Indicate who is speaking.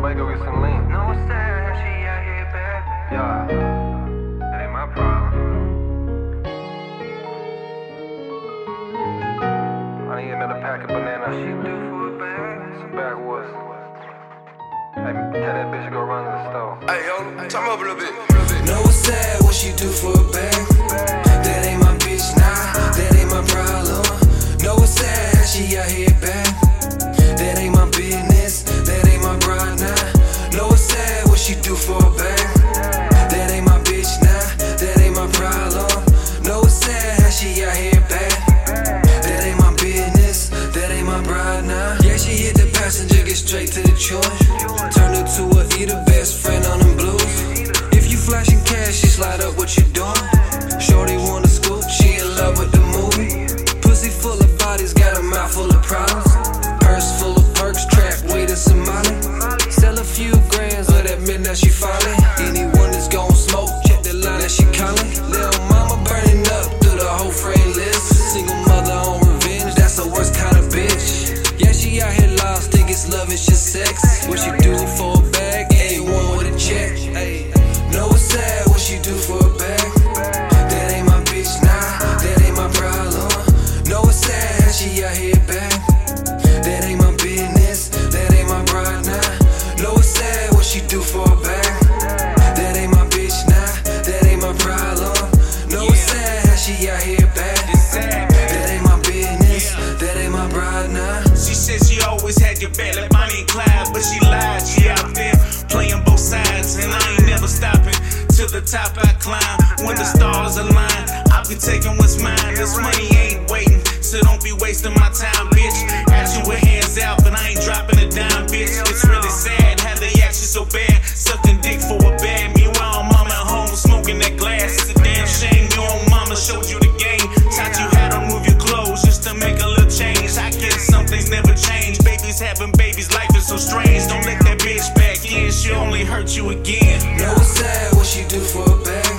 Speaker 1: somebody go get
Speaker 2: some lean. No,
Speaker 3: it's
Speaker 1: sad, she out here
Speaker 3: bad.
Speaker 1: Yeah, that ain't my problem. I need another pack of bananas. She do for a bag. Some backwoods. Hey, tell that bitch to go run to the store.
Speaker 4: Hey, yo, time up a little bit.
Speaker 3: No, it's sad what she do for a bag. What she do for a bag. That ain't my bitch, nah, that ain't my problem. No, it's sad she out here bad. That ain't my business, that ain't my bride, nah. Yeah, she hit the passenger, get straight to the joint. Turn her to a eater, best friend on them blues. Think it's love, it's just sex. What she do for a bag, ain't one with a check. Ayy, know it's sad what she do for a bag. That ain't my bitch, nah, that ain't my problem. Know it's sad she out here bad. That ain't my business, that ain't my bride, nah. Know it's sad what she do for a bag. That ain't my bitch, nah, that ain't my problem. Know it's sad she out here bad. That ain't my business, that ain't my bride, nah.
Speaker 5: She said she always had your back Bitch, bitch. you with hands out, but I ain't dropping a dime, bitch. It's really sad how they action so bad. Sucking dick for a bag. Meanwhile, mama at home smoking that glass. It's a damn shame your own mama showed you the game. Taught you how to move your clothes just to make a little change. I guess some things never change. Babies having babies, life is so strange. Don't let that bitch back in. She only hurt you again. No sad what she do for a bag.